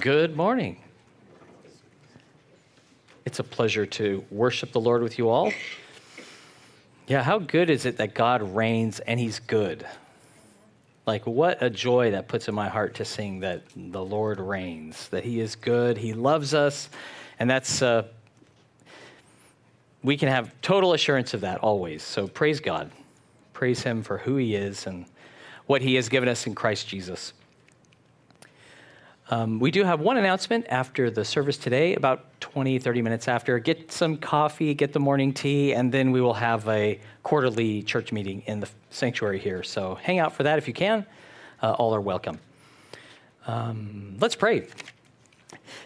Good morning. It's a pleasure to worship the Lord with you all. Yeah, how good is it that God reigns and He's good? Like, what a joy that puts in my heart to sing that the Lord reigns, that He is good, He loves us, and that's, uh, we can have total assurance of that always. So praise God. Praise Him for who He is and what He has given us in Christ Jesus. Um, we do have one announcement after the service today, about 20, 30 minutes after. Get some coffee, get the morning tea, and then we will have a quarterly church meeting in the sanctuary here. So hang out for that if you can. Uh, all are welcome. Um, let's pray.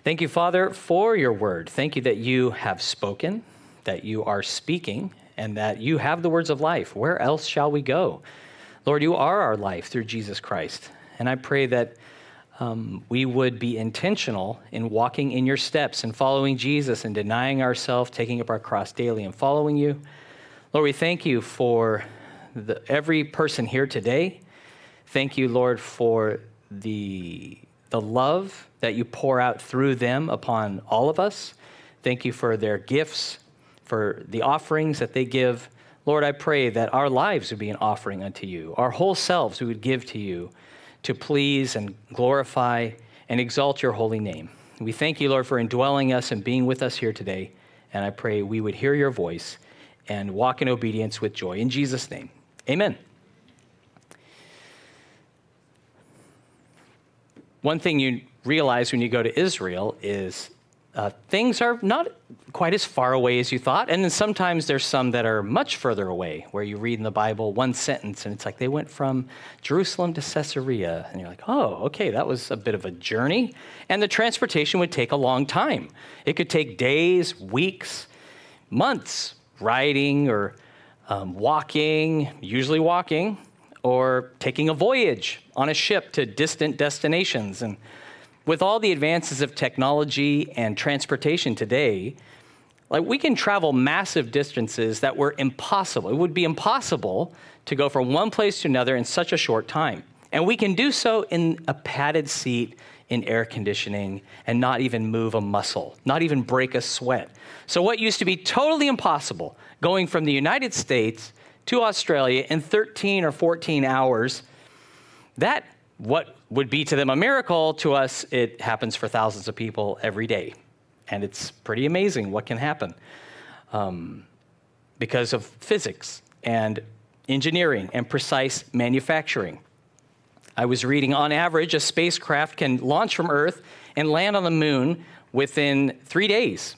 Thank you, Father, for your word. Thank you that you have spoken, that you are speaking, and that you have the words of life. Where else shall we go? Lord, you are our life through Jesus Christ. And I pray that um, we would be intentional in walking in your steps and following Jesus and denying ourselves, taking up our cross daily and following you. Lord, we thank you for the, every person here today. Thank you, Lord, for the, the love that you pour out through them upon all of us. Thank you for their gifts, for the offerings that they give. Lord, I pray that our lives would be an offering unto you, our whole selves we would give to you to please and glorify and exalt your holy name. We thank you, Lord, for indwelling us and being with us here today. And I pray we would hear your voice and walk in obedience with joy. In Jesus' name, amen. One thing you realize when you go to Israel is uh, things are not quite as far away as you thought. And then sometimes there's some that are much further away, where you read in the Bible one sentence and it's like they went from Jerusalem to Caesarea. And you're like, oh, okay, that was a bit of a journey. And the transportation would take a long time. It could take days, weeks, months riding or um, walking, usually walking, or taking a voyage on a ship to distant destinations. And with all the advances of technology and transportation today, like we can travel massive distances that were impossible. It would be impossible to go from one place to another in such a short time. And we can do so in a padded seat in air conditioning and not even move a muscle, not even break a sweat. So, what used to be totally impossible, going from the United States to Australia in 13 or 14 hours, that what would be to them a miracle, to us, it happens for thousands of people every day. And it's pretty amazing what can happen um, because of physics and engineering and precise manufacturing. I was reading on average, a spacecraft can launch from Earth and land on the moon within three days,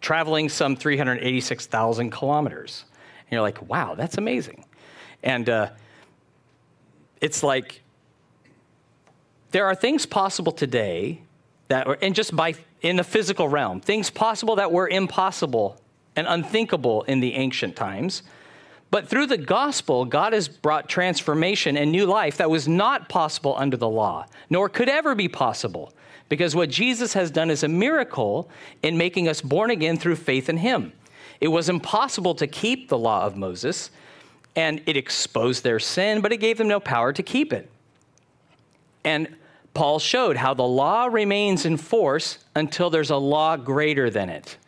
traveling some 386,000 kilometers. And you're like, wow, that's amazing. And uh, it's like there are things possible today that, are, and just by in the physical realm, things possible that were impossible and unthinkable in the ancient times. But through the gospel, God has brought transformation and new life that was not possible under the law, nor could ever be possible, because what Jesus has done is a miracle in making us born again through faith in Him. It was impossible to keep the law of Moses, and it exposed their sin, but it gave them no power to keep it. And Paul showed how the law remains in force until there's a law greater than it.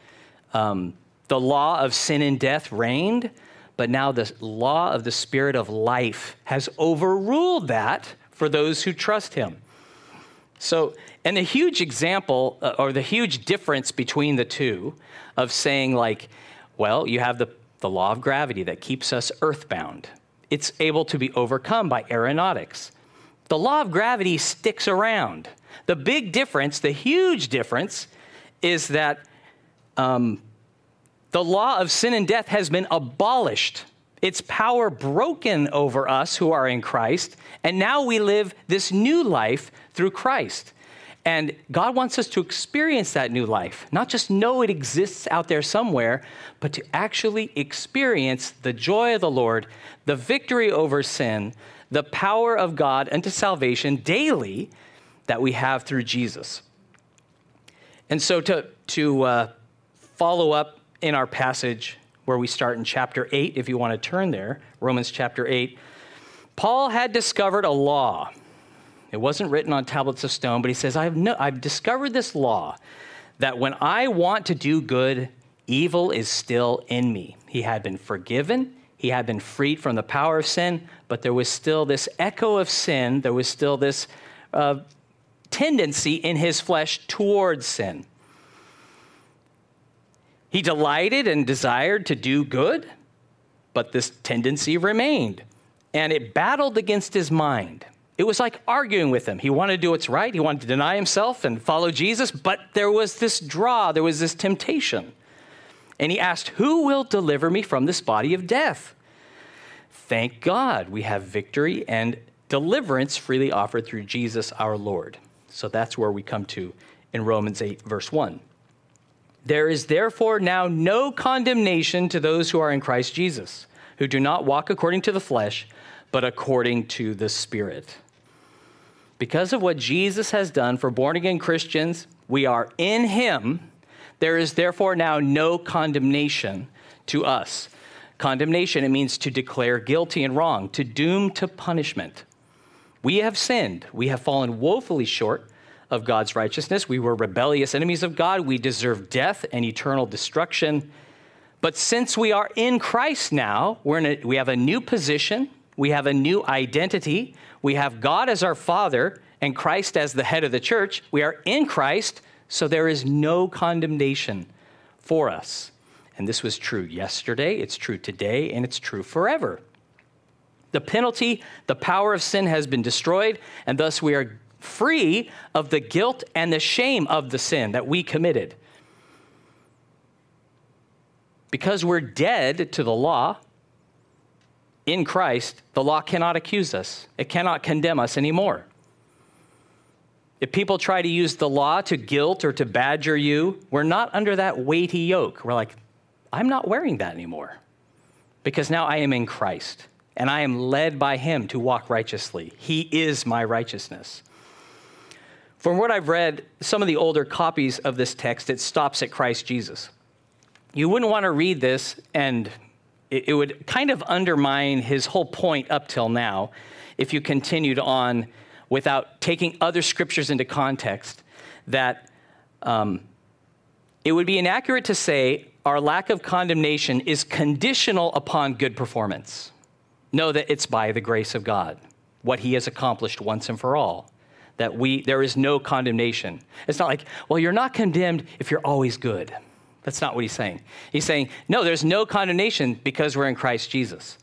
Um, the law of sin and death reigned, but now the law of the Spirit of life has overruled that for those who trust Him. So, and the huge example uh, or the huge difference between the two of saying, like, well, you have the, the law of gravity that keeps us earthbound, it's able to be overcome by aeronautics. The law of gravity sticks around. The big difference, the huge difference, is that um, the law of sin and death has been abolished. Its power broken over us who are in Christ, and now we live this new life through Christ. And God wants us to experience that new life, not just know it exists out there somewhere, but to actually experience the joy of the Lord, the victory over sin, the power of God unto salvation daily that we have through Jesus. And so, to, to uh, follow up in our passage where we start in chapter 8, if you want to turn there, Romans chapter 8, Paul had discovered a law It wasn't written on tablets of stone, but he says, I've, no, I've discovered this law that when I want to do good, evil is still in me. He had been forgiven, he had been freed from the power of sin, but there was still this echo of sin. There was still this uh, tendency in his flesh towards sin. He delighted and desired to do good, but this tendency remained, and it battled against his mind. It was like arguing with him. He wanted to do what's right, he wanted to deny himself and follow Jesus, but there was this draw, there was this temptation. And he asked, Who will deliver me from this body of death? Thank God we have victory and deliverance freely offered through Jesus our Lord. So that's where we come to in Romans 8, verse 1. There is therefore now no condemnation to those who are in Christ Jesus, who do not walk according to the flesh, but according to the Spirit. Because of what Jesus has done for born again Christians, we are in Him. There is therefore now no condemnation to us. Condemnation, it means to declare guilty and wrong, to doom to punishment. We have sinned. We have fallen woefully short of God's righteousness. We were rebellious enemies of God. We deserve death and eternal destruction. But since we are in Christ now, we're in a, we have a new position, we have a new identity, we have God as our Father and Christ as the head of the church. We are in Christ, so there is no condemnation for us. And this was true yesterday, it's true today, and it's true forever. The penalty, the power of sin has been destroyed, and thus we are free of the guilt and the shame of the sin that we committed. Because we're dead to the law in Christ, the law cannot accuse us, it cannot condemn us anymore. If people try to use the law to guilt or to badger you, we're not under that weighty yoke. We're like, I'm not wearing that anymore because now I am in Christ and I am led by him to walk righteously. He is my righteousness. From what I've read, some of the older copies of this text, it stops at Christ Jesus. You wouldn't want to read this, and it, would kind of undermine his whole point up till now if you continued on without taking other scriptures into context. That um, it would be inaccurate to say our lack of condemnation is conditional upon good performance. Know that it's by the grace of God, what he has accomplished once and for all that we there is no condemnation. It's not like, well, you're not condemned if you're always good. That's not what he's saying. He's saying, no, there's no condemnation because we're in Christ Jesus.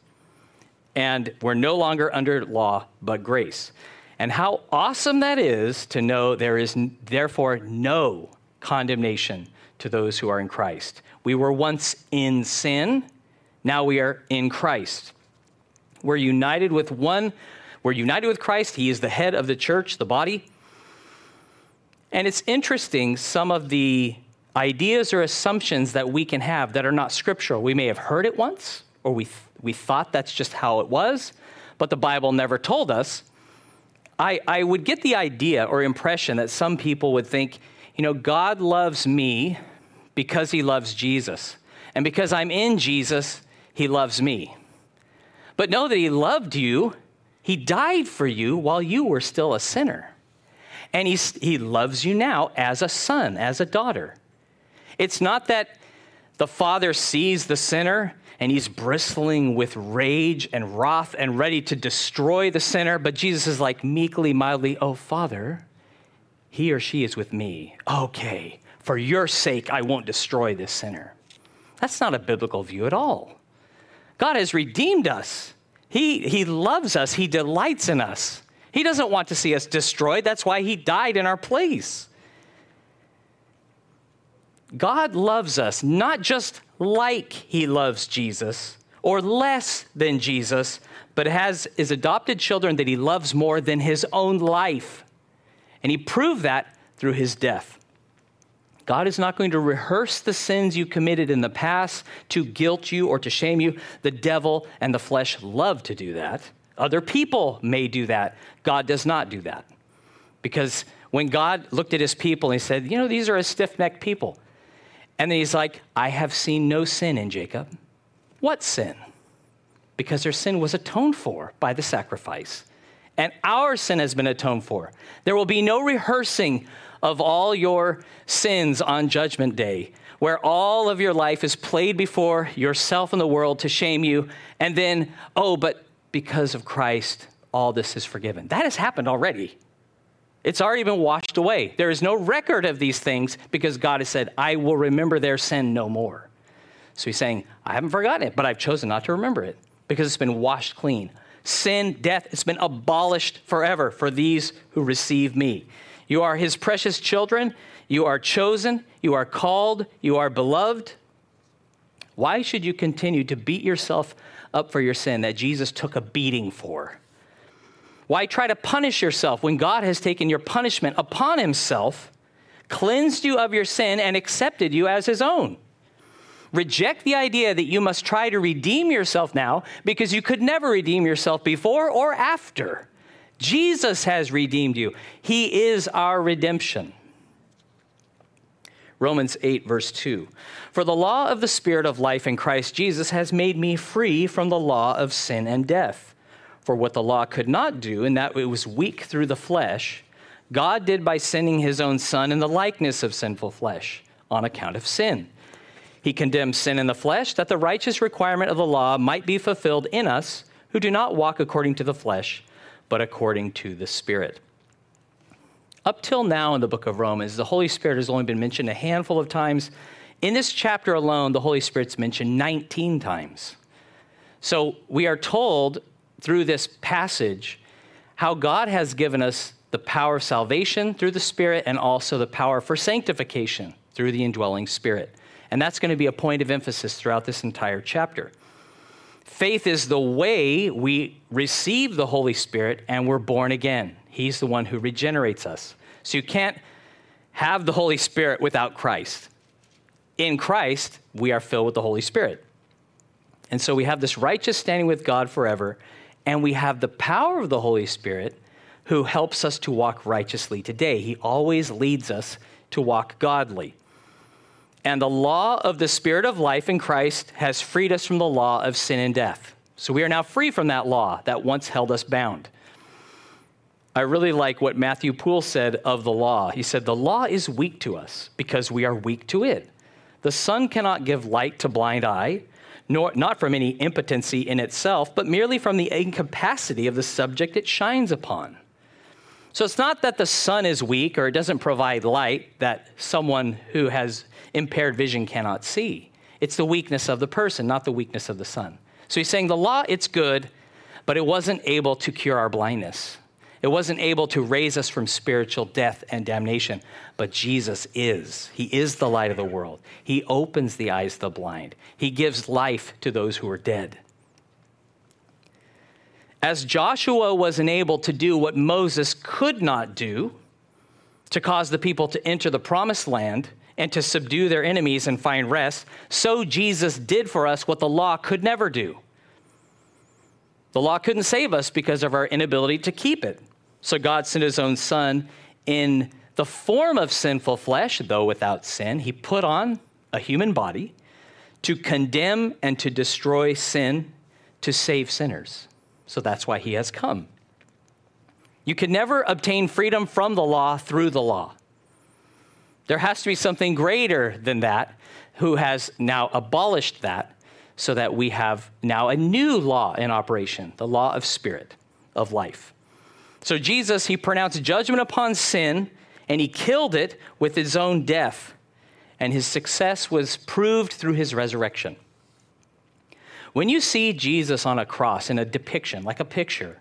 And we're no longer under law, but grace. And how awesome that is to know there is therefore no condemnation to those who are in Christ. We were once in sin, now we are in Christ. We're united with one we're united with Christ. He is the head of the church, the body. And it's interesting, some of the ideas or assumptions that we can have that are not scriptural. We may have heard it once, or we, th- we thought that's just how it was, but the Bible never told us. I, I would get the idea or impression that some people would think, you know, God loves me because he loves Jesus. And because I'm in Jesus, he loves me. But know that he loved you he died for you while you were still a sinner. And he's, he loves you now as a son, as a daughter. It's not that the father sees the sinner and he's bristling with rage and wrath and ready to destroy the sinner, but Jesus is like meekly, mildly, Oh, Father, he or she is with me. Okay, for your sake, I won't destroy this sinner. That's not a biblical view at all. God has redeemed us. He, he loves us, He delights in us. He doesn't want to see us destroyed. That's why He died in our place. God loves us not just like He loves Jesus or less than Jesus, but has His adopted children that He loves more than His own life. And He proved that through His death. God is not going to rehearse the sins you committed in the past to guilt you or to shame you. The devil and the flesh love to do that. Other people may do that. God does not do that. Because when God looked at his people, and he said, You know, these are a stiff necked people. And then he's like, I have seen no sin in Jacob. What sin? Because their sin was atoned for by the sacrifice. and our sin has been atoned for. There will be no rehearsing of all your sins on Judgment Day, where all of your life is played before yourself and the world to shame you, and then, oh, but because of Christ, all this is forgiven. That has happened already. It's already been washed away. There is no record of these things because God has said, I will remember their sin no more. So he's saying, I haven't forgotten it, but I've chosen not to remember it because it's been washed clean. Sin, death, it's been abolished forever for these who receive me. You are his precious children. You are chosen. You are called. You are beloved. Why should you continue to beat yourself up for your sin that Jesus took a beating for? Why try to punish yourself when God has taken your punishment upon himself, cleansed you of your sin, and accepted you as his own? Reject the idea that you must try to redeem yourself now because you could never redeem yourself before or after. Jesus has redeemed you, He is our redemption. Romans 8, verse 2. For the law of the Spirit of life in Christ Jesus has made me free from the law of sin and death. For what the law could not do, in that it was weak through the flesh, God did by sending his own Son in the likeness of sinful flesh on account of sin. He condemned sin in the flesh that the righteous requirement of the law might be fulfilled in us who do not walk according to the flesh, but according to the Spirit. Up till now in the book of Romans, the Holy Spirit has only been mentioned a handful of times. In this chapter alone, the Holy Spirit's mentioned 19 times. So we are told through this passage how God has given us the power of salvation through the Spirit and also the power for sanctification through the indwelling Spirit. And that's going to be a point of emphasis throughout this entire chapter. Faith is the way we receive the Holy Spirit and we're born again. He's the one who regenerates us. So you can't have the Holy Spirit without Christ. In Christ, we are filled with the Holy Spirit. And so we have this righteous standing with God forever, and we have the power of the Holy Spirit who helps us to walk righteously today. He always leads us to walk godly. And the law of the Spirit of life in Christ has freed us from the law of sin and death. So we are now free from that law that once held us bound. I really like what Matthew Poole said of the law. He said, The law is weak to us because we are weak to it. The sun cannot give light to blind eye, nor, not from any impotency in itself, but merely from the incapacity of the subject it shines upon. So it's not that the sun is weak or it doesn't provide light that someone who has impaired vision cannot see. It's the weakness of the person, not the weakness of the sun. So he's saying the law, it's good, but it wasn't able to cure our blindness. It wasn't able to raise us from spiritual death and damnation, but Jesus is. He is the light of the world. He opens the eyes of the blind. He gives life to those who are dead. As Joshua was enabled to do what Moses could not do, to cause the people to enter the promised land, and to subdue their enemies and find rest, so Jesus did for us what the law could never do. The law couldn't save us because of our inability to keep it. So God sent his own son in the form of sinful flesh, though without sin. He put on a human body to condemn and to destroy sin, to save sinners. So that's why he has come. You can never obtain freedom from the law through the law. There has to be something greater than that who has now abolished that so that we have now a new law in operation, the law of spirit, of life. So Jesus, he pronounced judgment upon sin and he killed it with his own death. And his success was proved through his resurrection. When you see Jesus on a cross in a depiction, like a picture,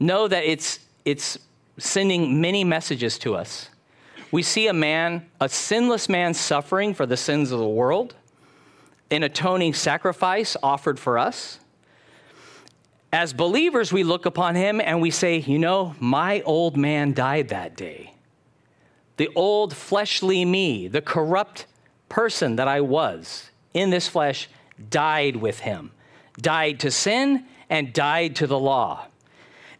know that it's, it's sending many messages to us we see a man, a sinless man, suffering for the sins of the world, an atoning sacrifice offered for us. As believers, we look upon him and we say, You know, my old man died that day. The old fleshly me, the corrupt person that I was in this flesh, died with him, died to sin and died to the law.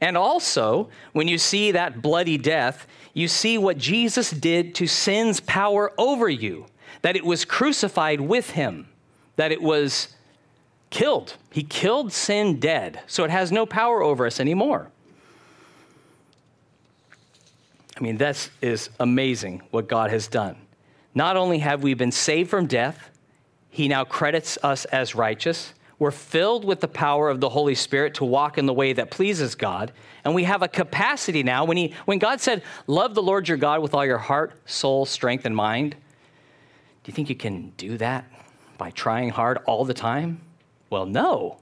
And also, when you see that bloody death, you see what Jesus did to sin's power over you, that it was crucified with him, that it was killed. He killed sin dead, so it has no power over us anymore. I mean, this is amazing what God has done. Not only have we been saved from death, He now credits us as righteous. We're filled with the power of the Holy Spirit to walk in the way that pleases God. And we have a capacity now. When, he, when God said, Love the Lord your God with all your heart, soul, strength, and mind, do you think you can do that by trying hard all the time? Well, no.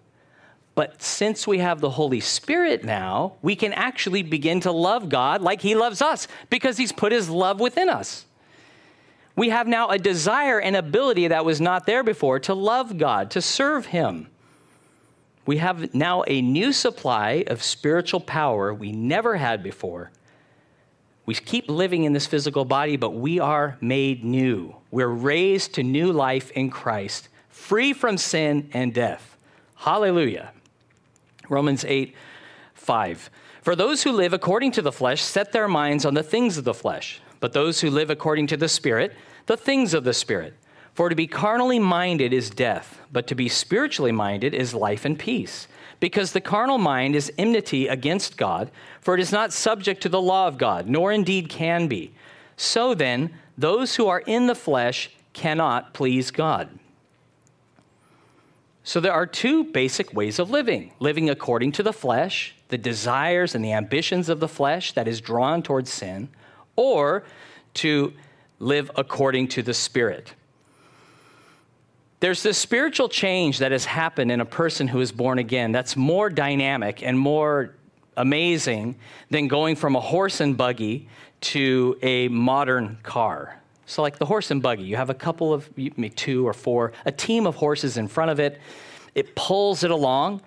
But since we have the Holy Spirit now, we can actually begin to love God like He loves us because He's put His love within us. We have now a desire and ability that was not there before to love God, to serve Him. We have now a new supply of spiritual power we never had before. We keep living in this physical body, but we are made new. We're raised to new life in Christ, free from sin and death. Hallelujah. Romans 8, 5. For those who live according to the flesh set their minds on the things of the flesh, but those who live according to the Spirit, the things of the Spirit. For to be carnally minded is death, but to be spiritually minded is life and peace. Because the carnal mind is enmity against God, for it is not subject to the law of God, nor indeed can be. So then, those who are in the flesh cannot please God. So there are two basic ways of living living according to the flesh, the desires and the ambitions of the flesh that is drawn towards sin, or to live according to the Spirit. There's this spiritual change that has happened in a person who is born again that's more dynamic and more amazing than going from a horse and buggy to a modern car. So, like the horse and buggy, you have a couple of, maybe two or four, a team of horses in front of it. It pulls it along.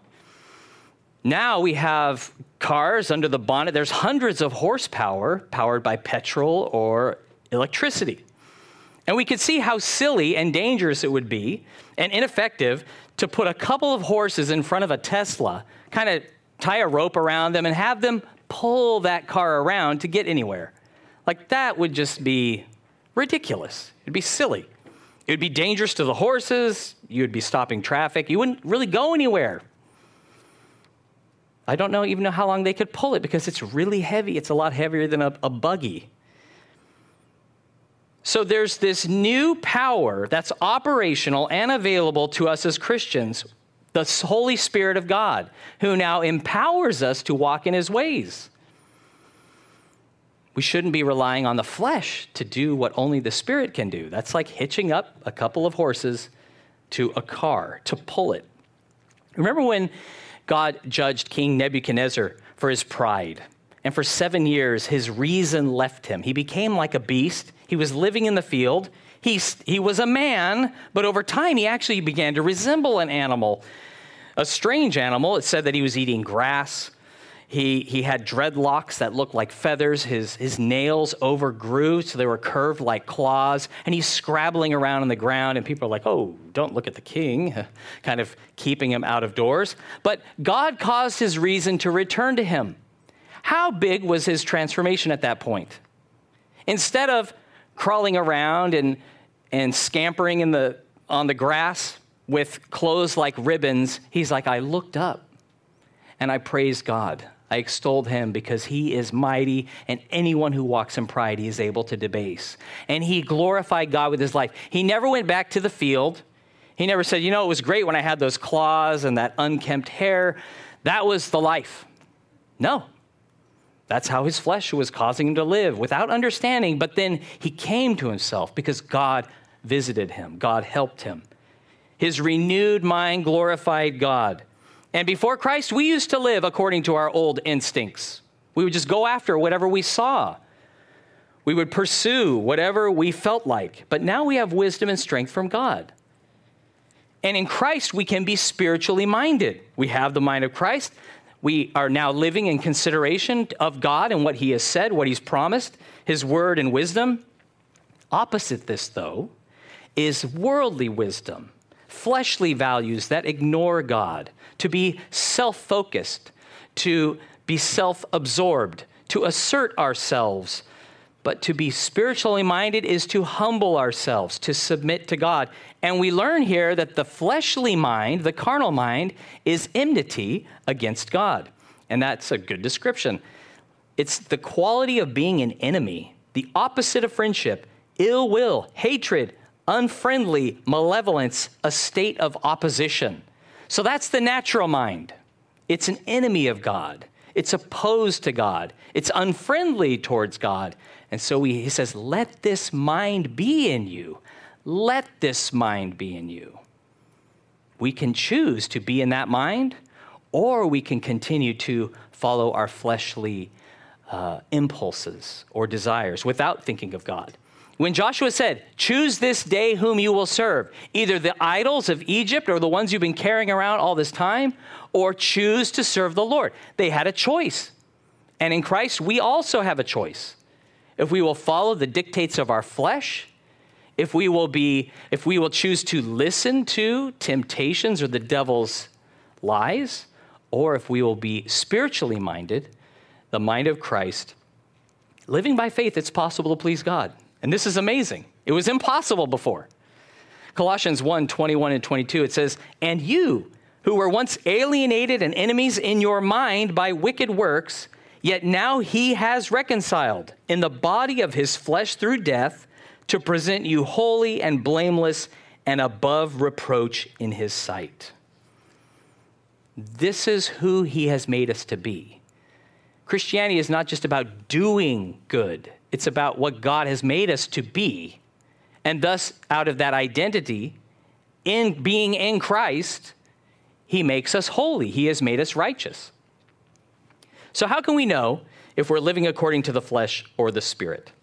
Now we have cars under the bonnet. There's hundreds of horsepower powered by petrol or electricity. And we could see how silly and dangerous it would be and ineffective to put a couple of horses in front of a Tesla, kind of tie a rope around them, and have them pull that car around to get anywhere. Like that would just be ridiculous. It'd be silly. It would be dangerous to the horses. You would be stopping traffic. You wouldn't really go anywhere. I don't know even know how long they could pull it because it's really heavy. It's a lot heavier than a, a buggy. So there's this new power that's operational and available to us as Christians, the Holy Spirit of God, who now empowers us to walk in his ways. We shouldn't be relying on the flesh to do what only the Spirit can do. That's like hitching up a couple of horses to a car to pull it. Remember when God judged King Nebuchadnezzar for his pride? And for seven years, his reason left him. He became like a beast. He was living in the field. He, he was a man, but over time, he actually began to resemble an animal, a strange animal. It said that he was eating grass he, he had dreadlocks that looked like feathers. His, his nails overgrew, so they were curved like claws. And he's scrabbling around on the ground, and people are like, oh, don't look at the king, kind of keeping him out of doors. But God caused his reason to return to him. How big was his transformation at that point? Instead of crawling around and, and scampering in the, on the grass with clothes like ribbons, he's like, I looked up and I praised God. I extolled him because he is mighty, and anyone who walks in pride he is able to debase. And he glorified God with his life. He never went back to the field. He never said, You know, it was great when I had those claws and that unkempt hair. That was the life. No. That's how his flesh was causing him to live without understanding. But then he came to himself because God visited him, God helped him. His renewed mind glorified God. And before Christ, we used to live according to our old instincts. We would just go after whatever we saw. We would pursue whatever we felt like. But now we have wisdom and strength from God. And in Christ, we can be spiritually minded. We have the mind of Christ. We are now living in consideration of God and what He has said, what He's promised, His word and wisdom. Opposite this, though, is worldly wisdom, fleshly values that ignore God, to be self focused, to be self absorbed, to assert ourselves. But to be spiritually minded is to humble ourselves, to submit to God. And we learn here that the fleshly mind, the carnal mind, is enmity against God. And that's a good description. It's the quality of being an enemy, the opposite of friendship, ill will, hatred, unfriendly, malevolence, a state of opposition. So that's the natural mind. It's an enemy of God. It's opposed to God. It's unfriendly towards God. And so he, says, Let this mind be in you. Let this mind be in you. We can choose to be in that mind, or we can continue to follow our fleshly uh, impulses or desires without thinking of God. When Joshua said, Choose this day whom you will serve, either the idols of Egypt or the ones you've been carrying around all this time, or choose to serve the Lord. They had a choice. And in Christ, we also have a choice. If we will follow the dictates of our flesh, if we will be if we will choose to listen to temptations or the devil's lies, or if we will be spiritually minded, the mind of Christ, living by faith, it's possible to please God. And this is amazing. It was impossible before. Colossians 1 21 and 22, it says, And you, who were once alienated and enemies in your mind by wicked works, yet now he has reconciled in the body of his flesh through death to present you holy and blameless and above reproach in his sight. This is who he has made us to be. Christianity is not just about doing good, it's about what God has made us to be. And thus, out of that identity, in being in Christ, He makes us holy. He has made us righteous. So, how can we know if we're living according to the flesh or the spirit?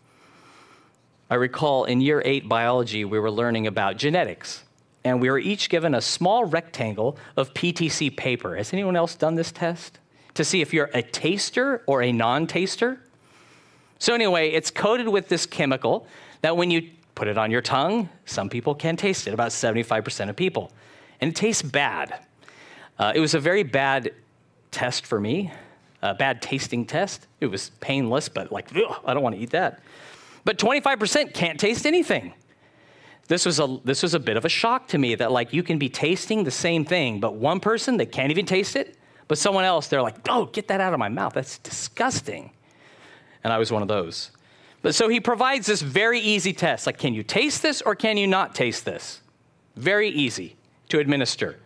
I recall in year eight biology, we were learning about genetics, and we were each given a small rectangle of PTC paper. Has anyone else done this test? To see if you're a taster or a non taster? So, anyway, it's coated with this chemical that when you put it on your tongue, some people can taste it, about 75% of people. And it tastes bad. Uh, it was a very bad test for me, a bad tasting test. It was painless, but like, I don't want to eat that. But 25% can't taste anything. This was, a, this was a bit of a shock to me that like you can be tasting the same thing, but one person, they can't even taste it, but someone else, they're like, oh, get that out of my mouth. That's disgusting and I was one of those. But so he provides this very easy test like, can you taste this or can you not taste this? Very easy to administer.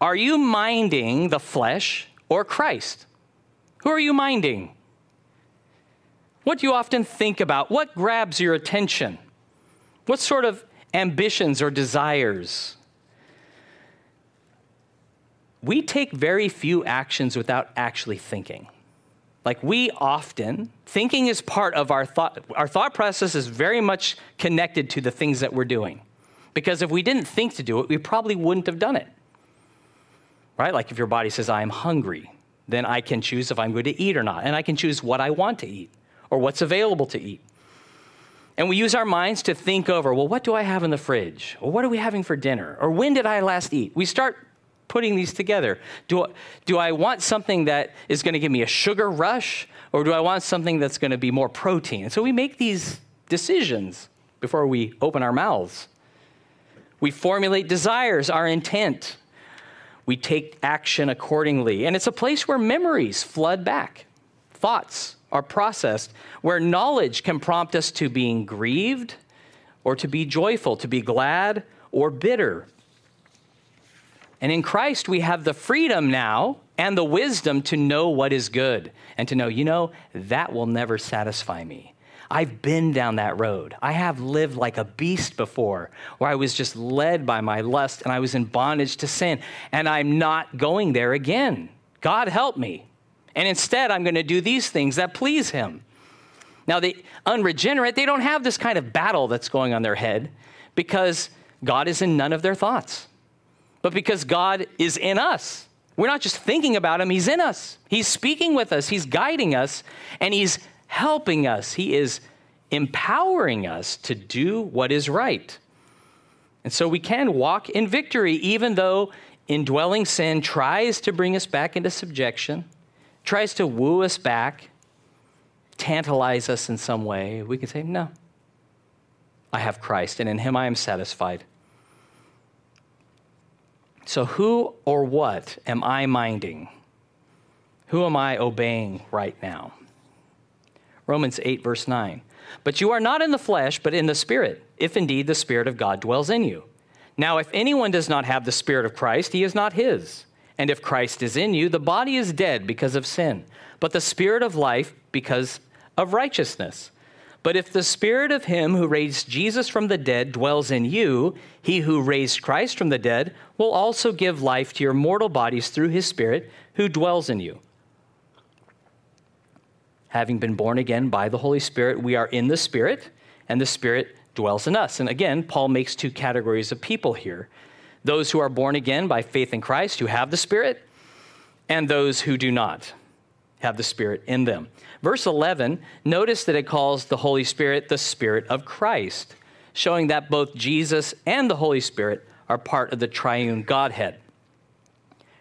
Are you minding the flesh or Christ? Who are you minding? What do you often think about? What grabs your attention? What sort of ambitions or desires? We take very few actions without actually thinking. Like we often, thinking is part of our thought. Our thought process is very much connected to the things that we're doing. Because if we didn't think to do it, we probably wouldn't have done it. Right? Like if your body says, I am hungry, then I can choose if I'm going to eat or not. And I can choose what I want to eat or what's available to eat. And we use our minds to think over, well, what do I have in the fridge? Or what are we having for dinner? Or when did I last eat? We start putting these together? Do, do I want something that is going to give me a sugar rush, or do I want something that's going to be more protein? And so we make these decisions before we open our mouths. We formulate desires, our intent. We take action accordingly. And it's a place where memories flood back, thoughts are processed, where knowledge can prompt us to being grieved or to be joyful, to be glad or bitter. And in Christ, we have the freedom now and the wisdom to know what is good and to know, you know, that will never satisfy me. I've been down that road. I have lived like a beast before, where I was just led by my lust and I was in bondage to sin, and I'm not going there again. God help me. And instead, I'm going to do these things that please Him. Now, the unregenerate, they don't have this kind of battle that's going on their head because God is in none of their thoughts but because God is in us. We're not just thinking about Him, He's in us. He's speaking with us, He's guiding us, and He's helping us. He is empowering us to do what is right. And so we can walk in victory, even though indwelling sin tries to bring us back into subjection, tries to woo us back, tantalize us in some way. We can say, No, I have Christ, and in Him I am satisfied. So, who or what am I minding? Who am I obeying right now? Romans 8, verse 9. But you are not in the flesh, but in the Spirit, if indeed the Spirit of God dwells in you. Now, if anyone does not have the Spirit of Christ, he is not his. And if Christ is in you, the body is dead because of sin, but the Spirit of life because of righteousness. But if the Spirit of him who raised Jesus from the dead dwells in you, he who raised Christ from the dead will also give life to your mortal bodies through his Spirit who dwells in you. Having been born again by the Holy Spirit, we are in the Spirit, and the Spirit dwells in us. And again, Paul makes two categories of people here those who are born again by faith in Christ, who have the Spirit, and those who do not have the Spirit in them. Verse 11, notice that it calls the Holy Spirit the Spirit of Christ, showing that both Jesus and the Holy Spirit are part of the triune Godhead.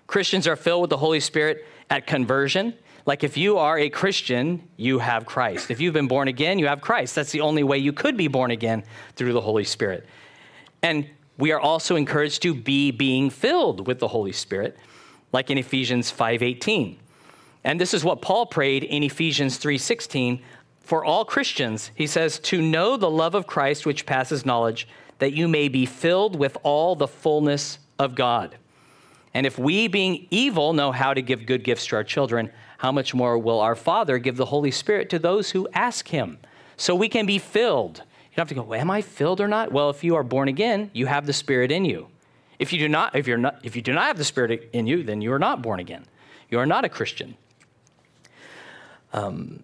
Christians are filled with the Holy Spirit at conversion. Like if you are a Christian, you have Christ. If you've been born again, you have Christ. That's the only way you could be born again through the Holy Spirit. And we are also encouraged to be being filled with the Holy Spirit, like in Ephesians 5:18. And this is what Paul prayed in Ephesians 3:16 for all Christians. He says, "To know the love of Christ which passes knowledge, that you may be filled with all the fullness of God." And if we, being evil, know how to give good gifts to our children, how much more will our Father give the Holy Spirit to those who ask Him? So we can be filled. You don't have to go, well, am I filled or not? Well, if you are born again, you have the Spirit in you. If you do not, if you're not, if you do not have the Spirit in you, then you are not born again. You are not a Christian. Um,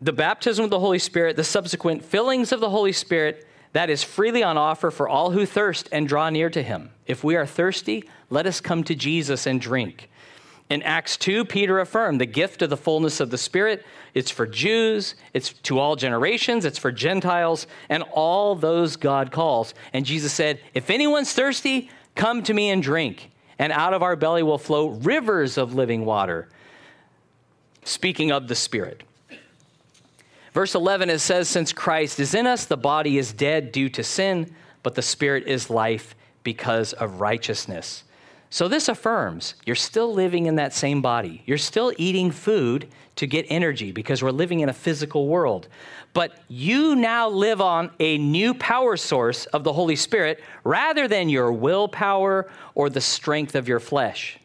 the baptism of the Holy Spirit, the subsequent fillings of the Holy Spirit, that is freely on offer for all who thirst and draw near to him. If we are thirsty, let us come to Jesus and drink. In Acts 2, Peter affirmed the gift of the fullness of the Spirit. It's for Jews, it's to all generations, it's for Gentiles, and all those God calls. And Jesus said, If anyone's thirsty, come to me and drink, and out of our belly will flow rivers of living water. Speaking of the Spirit. Verse 11, it says, Since Christ is in us, the body is dead due to sin, but the Spirit is life because of righteousness. So this affirms you're still living in that same body. You're still eating food to get energy because we're living in a physical world. But you now live on a new power source of the Holy Spirit rather than your willpower or the strength of your flesh.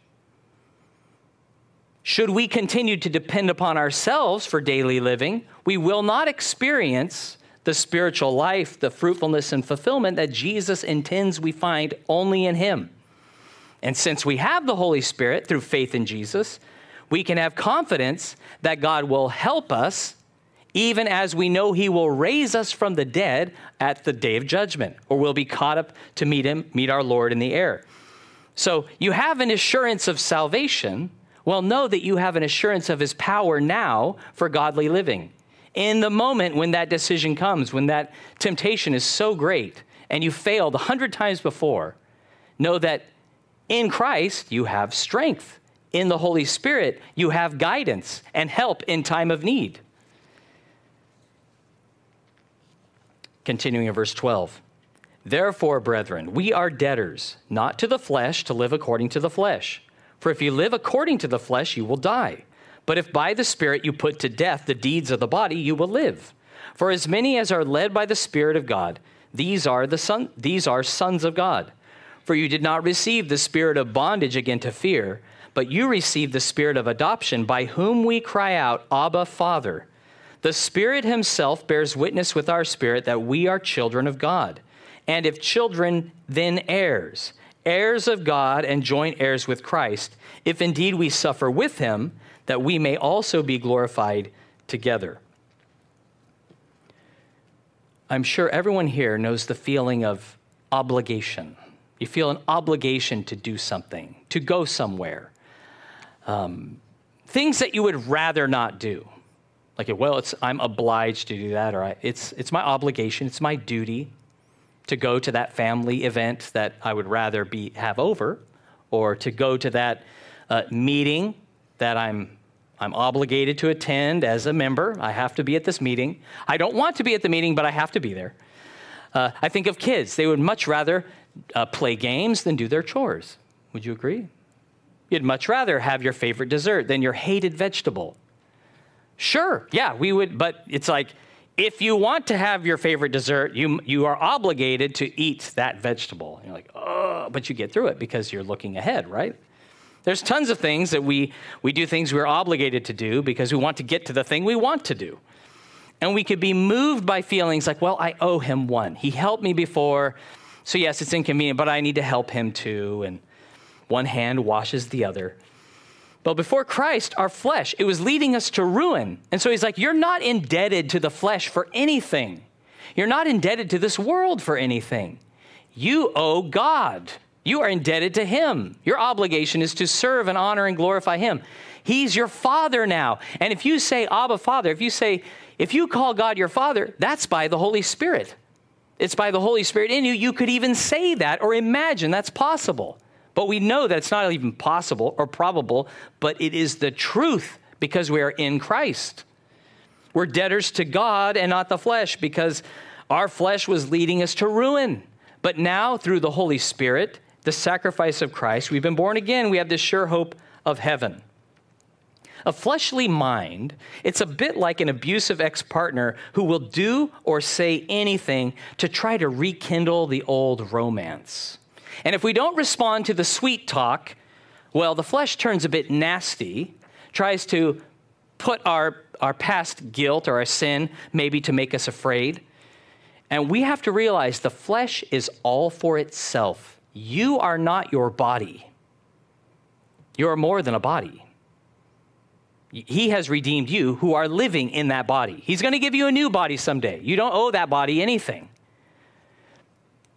Should we continue to depend upon ourselves for daily living, we will not experience the spiritual life, the fruitfulness, and fulfillment that Jesus intends we find only in Him. And since we have the Holy Spirit through faith in Jesus, we can have confidence that God will help us even as we know he will raise us from the dead at the day of judgment or we'll be caught up to meet him meet our lord in the air so you have an assurance of salvation well know that you have an assurance of his power now for godly living in the moment when that decision comes when that temptation is so great and you failed a hundred times before know that in Christ, you have strength. In the Holy Spirit, you have guidance and help in time of need. Continuing in verse 12. Therefore, brethren, we are debtors, not to the flesh, to live according to the flesh. For if you live according to the flesh, you will die. But if by the Spirit you put to death the deeds of the body, you will live. For as many as are led by the Spirit of God, these are, the son, these are sons of God. For you did not receive the spirit of bondage again to fear, but you received the spirit of adoption, by whom we cry out, Abba, Father. The Spirit Himself bears witness with our spirit that we are children of God. And if children, then heirs, heirs of God and joint heirs with Christ, if indeed we suffer with Him, that we may also be glorified together. I'm sure everyone here knows the feeling of obligation. You feel an obligation to do something, to go somewhere. Um, things that you would rather not do. Like, well, it's, I'm obliged to do that, or I, it's, it's my obligation, it's my duty to go to that family event that I would rather be, have over, or to go to that uh, meeting that I'm, I'm obligated to attend as a member. I have to be at this meeting. I don't want to be at the meeting, but I have to be there. Uh, I think of kids. They would much rather uh, play games than do their chores. Would you agree? You'd much rather have your favorite dessert than your hated vegetable. Sure, yeah, we would, but it's like if you want to have your favorite dessert, you, you are obligated to eat that vegetable. And you're like, oh, but you get through it because you're looking ahead, right? There's tons of things that we, we do things we're obligated to do because we want to get to the thing we want to do. And we could be moved by feelings like, well, I owe him one. He helped me before. So, yes, it's inconvenient, but I need to help him too. And one hand washes the other. But before Christ, our flesh, it was leading us to ruin. And so he's like, You're not indebted to the flesh for anything. You're not indebted to this world for anything. You owe God. You are indebted to Him. Your obligation is to serve and honor and glorify Him. He's your Father now. And if you say, Abba, Father, if you say, if you call God your Father, that's by the Holy Spirit. It's by the Holy Spirit in you. You could even say that or imagine that's possible. But we know that it's not even possible or probable, but it is the truth because we are in Christ. We're debtors to God and not the flesh because our flesh was leading us to ruin. But now, through the Holy Spirit, the sacrifice of Christ, we've been born again. We have this sure hope of heaven. A fleshly mind, it's a bit like an abusive ex partner who will do or say anything to try to rekindle the old romance. And if we don't respond to the sweet talk, well, the flesh turns a bit nasty, tries to put our, our past guilt or our sin maybe to make us afraid. And we have to realize the flesh is all for itself. You are not your body, you are more than a body. He has redeemed you who are living in that body. He's going to give you a new body someday. You don't owe that body anything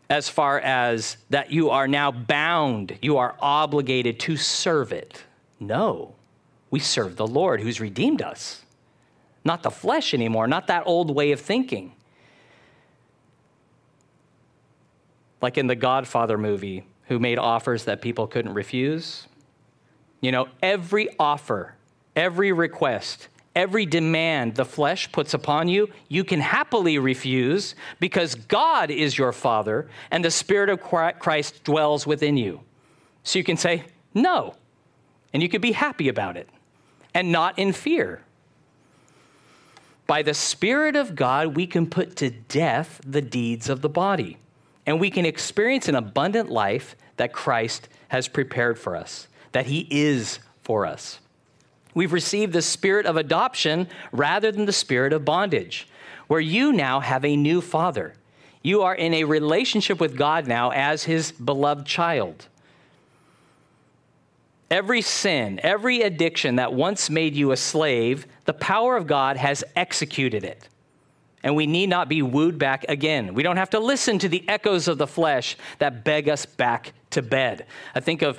as far as that you are now bound, you are obligated to serve it. No, we serve the Lord who's redeemed us, not the flesh anymore, not that old way of thinking. Like in the Godfather movie, who made offers that people couldn't refuse. You know, every offer, every request, every demand the flesh puts upon you, you can happily refuse because God is your Father and the Spirit of Christ dwells within you. So you can say, no, and you can be happy about it and not in fear. By the Spirit of God, we can put to death the deeds of the body, and we can experience an abundant life that Christ has prepared for us, that He is for us. We've received the spirit of adoption rather than the spirit of bondage, where you now have a new father. You are in a relationship with God now as his beloved child. Every sin, every addiction that once made you a slave, the power of God has executed it. And we need not be wooed back again. We don't have to listen to the echoes of the flesh that beg us back to bed. I think of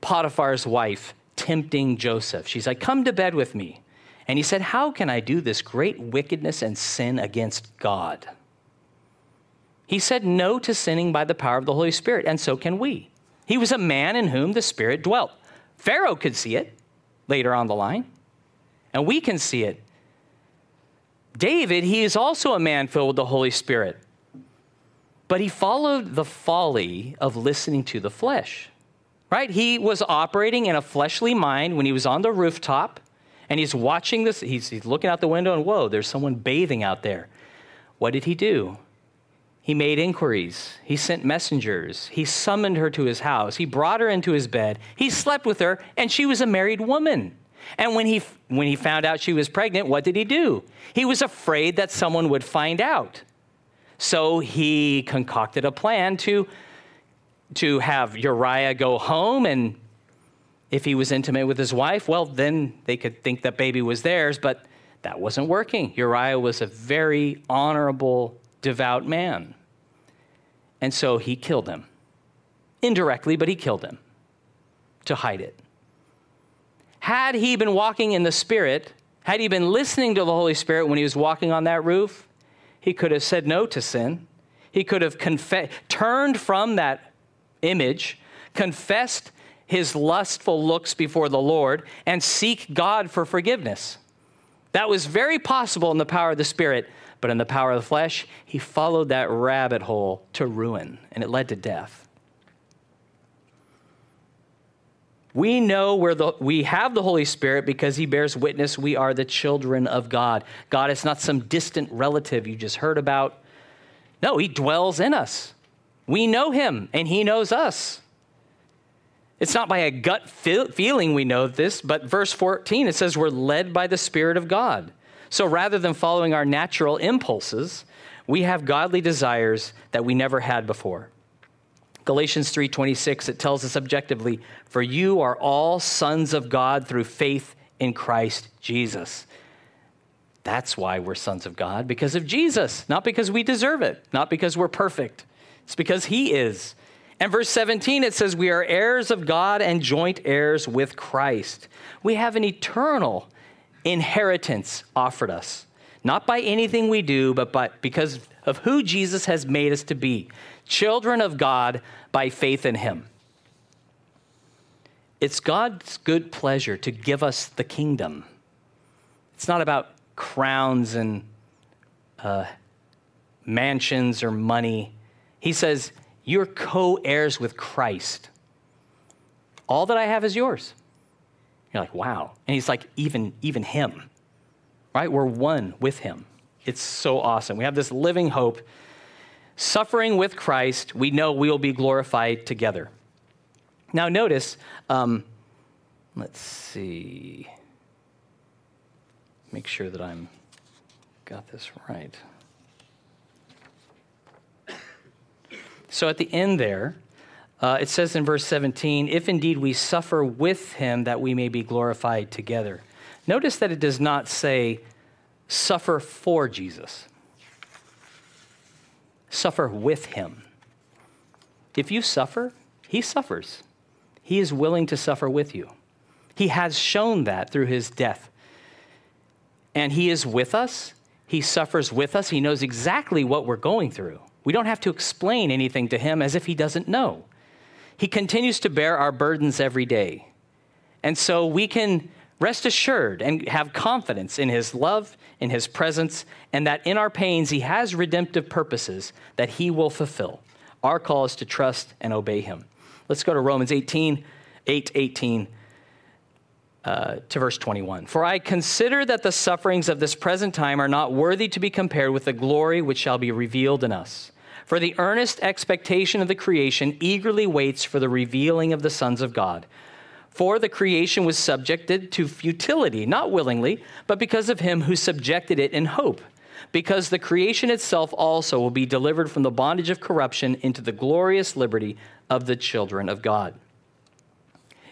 Potiphar's wife tempting Joseph. She's like, Come to bed with me. And he said, How can I do this great wickedness and sin against God? He said no to sinning by the power of the Holy Spirit, and so can we. He was a man in whom the Spirit dwelt. Pharaoh could see it later on the line, and we can see it. David, he is also a man filled with the Holy Spirit, but he followed the folly of listening to the flesh right? He was operating in a fleshly mind when he was on the rooftop and he's watching this. He's, he's, looking out the window and whoa, there's someone bathing out there. What did he do? He made inquiries. He sent messengers. He summoned her to his house. He brought her into his bed. He slept with her, and she was a married woman. And when he, when he found out she was pregnant, what did he do? He was afraid that someone would find out. So he concocted a plan to to have Uriah go home and if he was intimate with his wife, well, then they could think that baby was theirs, but that wasn't working. Uriah was a very honorable, devout man. And so he killed him. Indirectly, but he killed him to hide it. Had he been walking in the Spirit, had he been listening to the Holy Spirit when he was walking on that roof, he could have said no to sin. He could have confe- turned from that image, confessed his lustful looks before the Lord, and seek God for forgiveness. That was very possible in the power of the Spirit, but in the power of the flesh, he followed that rabbit hole to ruin, and it led to death. We know where the, we have the Holy Spirit because he bears witness we are the children of God. God is not some distant relative you just heard about. No, he dwells in us. We know him and he knows us. It's not by a gut feeling we know this, but verse 14 it says we're led by the Spirit of God. So rather than following our natural impulses, we have godly desires that we never had before. Galatians 3:26 it tells us objectively, "For you are all sons of God through faith in Christ Jesus." That's why we're sons of God because of Jesus, not because we deserve it, not because we're perfect. It's because he is. And verse 17 it says we are heirs of God and joint heirs with Christ. We have an eternal inheritance offered us, not by anything we do, but by, because of who Jesus has made us to be children of God by faith in him. It's God's good pleasure to give us the kingdom. It's not about crowns and uh, mansions or money. He says, You're co heirs with Christ. All that I have is yours. You're like, wow. And he's like, even, even him, right? We're one with him. It's so awesome. We have this living hope suffering with Christ, we know we will be glorified together. Now, notice, um, let's see, make sure that I'm got this right. So at the end there, uh, it says in verse 17, if indeed we suffer with him, that we may be glorified together. Notice that it does not say suffer for Jesus suffer with him. If you suffer, he suffers. He is willing to suffer with you. He has shown that through his death. And he is with us. He suffers with us. He knows exactly what we're going through. We don't have to explain anything to him as if he doesn't know. He continues to bear our burdens every day. And so we can Rest assured and have confidence in his love, in his presence, and that in our pains he has redemptive purposes that he will fulfill. Our call is to trust and obey him. Let's go to Romans 18, 8, 18 uh, to verse 21. For I consider that the sufferings of this present time are not worthy to be compared with the glory which shall be revealed in us. For the earnest expectation of the creation eagerly waits for the revealing of the sons of God. For the creation was subjected to futility, not willingly, but because of him who subjected it in hope. Because the creation itself also will be delivered from the bondage of corruption into the glorious liberty of the children of God.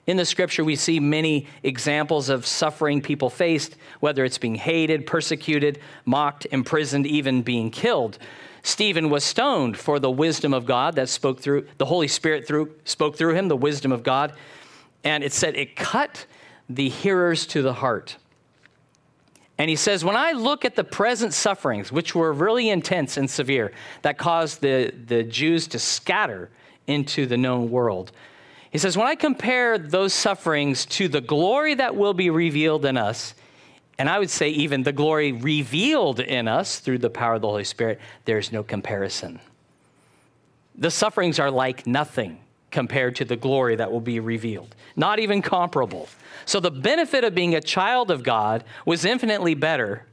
In the scripture, we see many examples of suffering people faced, whether it's being hated, persecuted, mocked, imprisoned, even being killed. Stephen was stoned for the wisdom of God that spoke through the Holy Spirit through spoke through him, the wisdom of God and it said it cut the hearers to the heart. And he says, When I look at the present sufferings, which were really intense and severe, that caused the, the Jews to scatter into the known world, he says, When I compare those sufferings to the glory that will be revealed in us, and I would say even the glory revealed in us through the power of the Holy Spirit, there's no comparison. The sufferings are like nothing compared to the glory that will be revealed. Not even comparable. So the benefit of being a child of God was infinitely better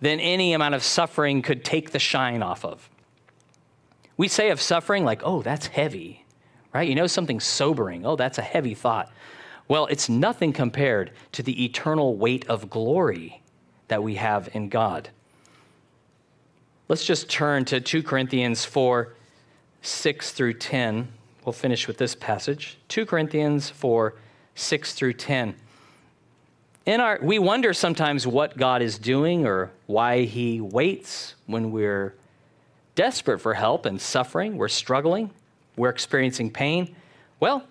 than any amount of suffering could take the shine off of. We say of suffering, like, oh, that's heavy, right? You know, something sobering. Oh, that's a heavy thought. Well, it's nothing compared to the eternal weight of glory that we have in God. Let's just turn to 2 Corinthians 4 6 through 10 we'll finish with this passage 2 Corinthians 4 6 through 10. In our, we wonder sometimes what God is doing or why He waits when we're desperate for help and suffering, we're struggling, we're experiencing pain. Well,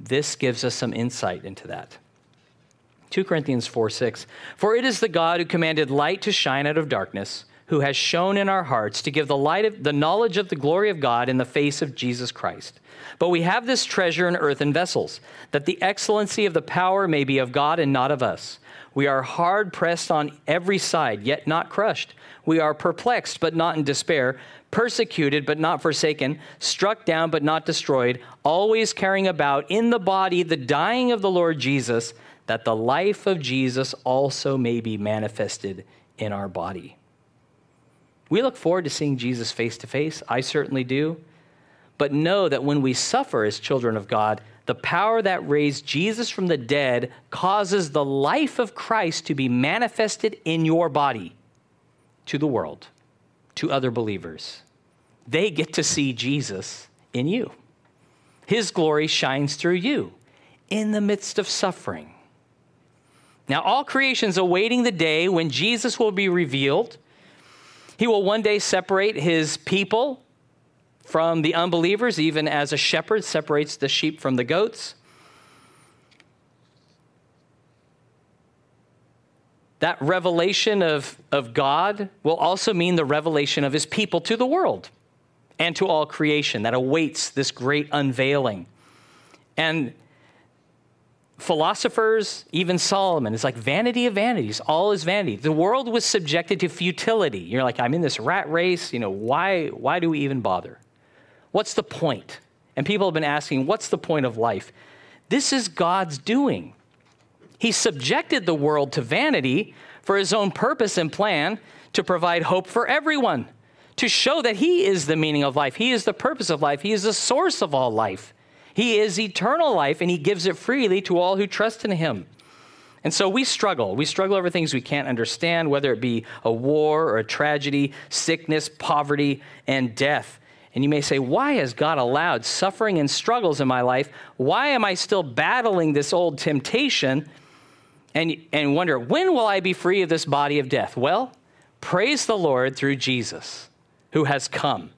this gives us some insight into that. 2 Corinthians 4 6. For it is the God who commanded light to shine out of darkness, who has shone in our hearts to give the light of the knowledge of the glory of God in the face of Jesus Christ. But we have this treasure in earthen vessels, that the excellency of the power may be of God and not of us. We are hard pressed on every side, yet not crushed. We are perplexed, but not in despair, persecuted, but not forsaken, struck down, but not destroyed, always carrying about in the body the dying of the Lord Jesus, that the life of Jesus also may be manifested in our body. We look forward to seeing Jesus face to face. I certainly do. But know that when we suffer as children of God, the power that raised Jesus from the dead causes the life of Christ to be manifested in your body to the world, to other believers. They get to see Jesus in you. His glory shines through you in the midst of suffering. Now, all creation's awaiting the day when Jesus will be revealed. He will one day separate his people from the unbelievers, even as a shepherd separates the sheep from the goats. That revelation of, of God will also mean the revelation of his people to the world and to all creation that awaits this great unveiling. And philosophers, even Solomon, is like vanity of vanities. All is vanity. The world was subjected to futility. You're like, I'm in this rat race. You know, why, why do we even bother? What's the point? And people have been asking, what's the point of life? This is God's doing. He subjected the world to vanity for his own purpose and plan to provide hope for everyone, to show that he is the meaning of life. He is the purpose of life. He is the source of all life. He is eternal life, and he gives it freely to all who trust in him. And so we struggle. We struggle over things we can't understand, whether it be a war or a tragedy, sickness, poverty, and death. And you may say, Why has God allowed suffering and struggles in my life? Why am I still battling this old temptation? And, and wonder, when will I be free of this body of death? Well, praise the Lord through Jesus, who has come.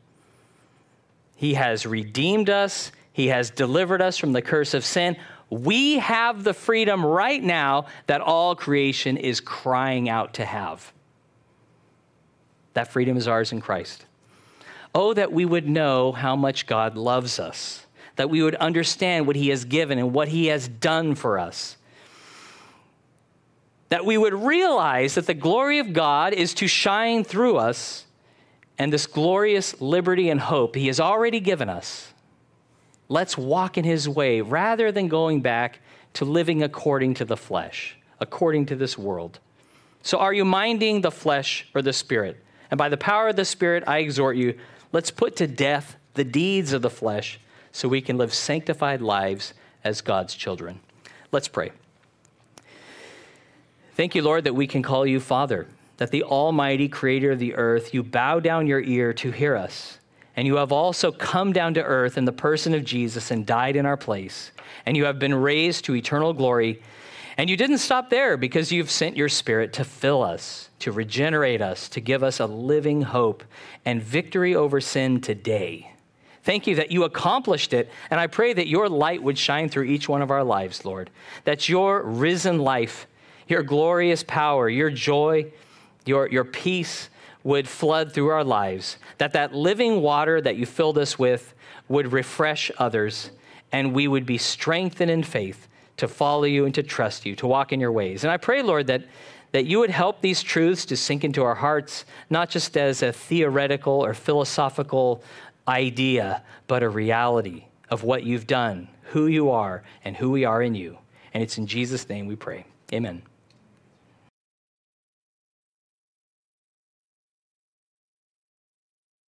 He has redeemed us, He has delivered us from the curse of sin. We have the freedom right now that all creation is crying out to have. That freedom is ours in Christ. Oh, that we would know how much God loves us, that we would understand what He has given and what He has done for us. That we would realize that the glory of God is to shine through us, and this glorious liberty and hope He has already given us. Let's walk in His way rather than going back to living according to the flesh, according to this world. So, are you minding the flesh or the spirit? And by the power of the Spirit, I exhort you Let's put to death the deeds of the flesh so we can live sanctified lives as God's children. Let's pray. Thank you, Lord, that we can call you Father, that the Almighty Creator of the earth, you bow down your ear to hear us. And you have also come down to earth in the person of Jesus and died in our place. And you have been raised to eternal glory. And you didn't stop there because you've sent your Spirit to fill us to regenerate us, to give us a living hope and victory over sin today. Thank you that you accomplished it, and I pray that your light would shine through each one of our lives, Lord. That your risen life, your glorious power, your joy, your, your peace would flood through our lives. That that living water that you filled us with would refresh others, and we would be strengthened in faith to follow you and to trust you, to walk in your ways. And I pray, Lord, that that you would help these truths to sink into our hearts, not just as a theoretical or philosophical idea, but a reality of what you've done, who you are, and who we are in you. And it's in Jesus' name we pray. Amen.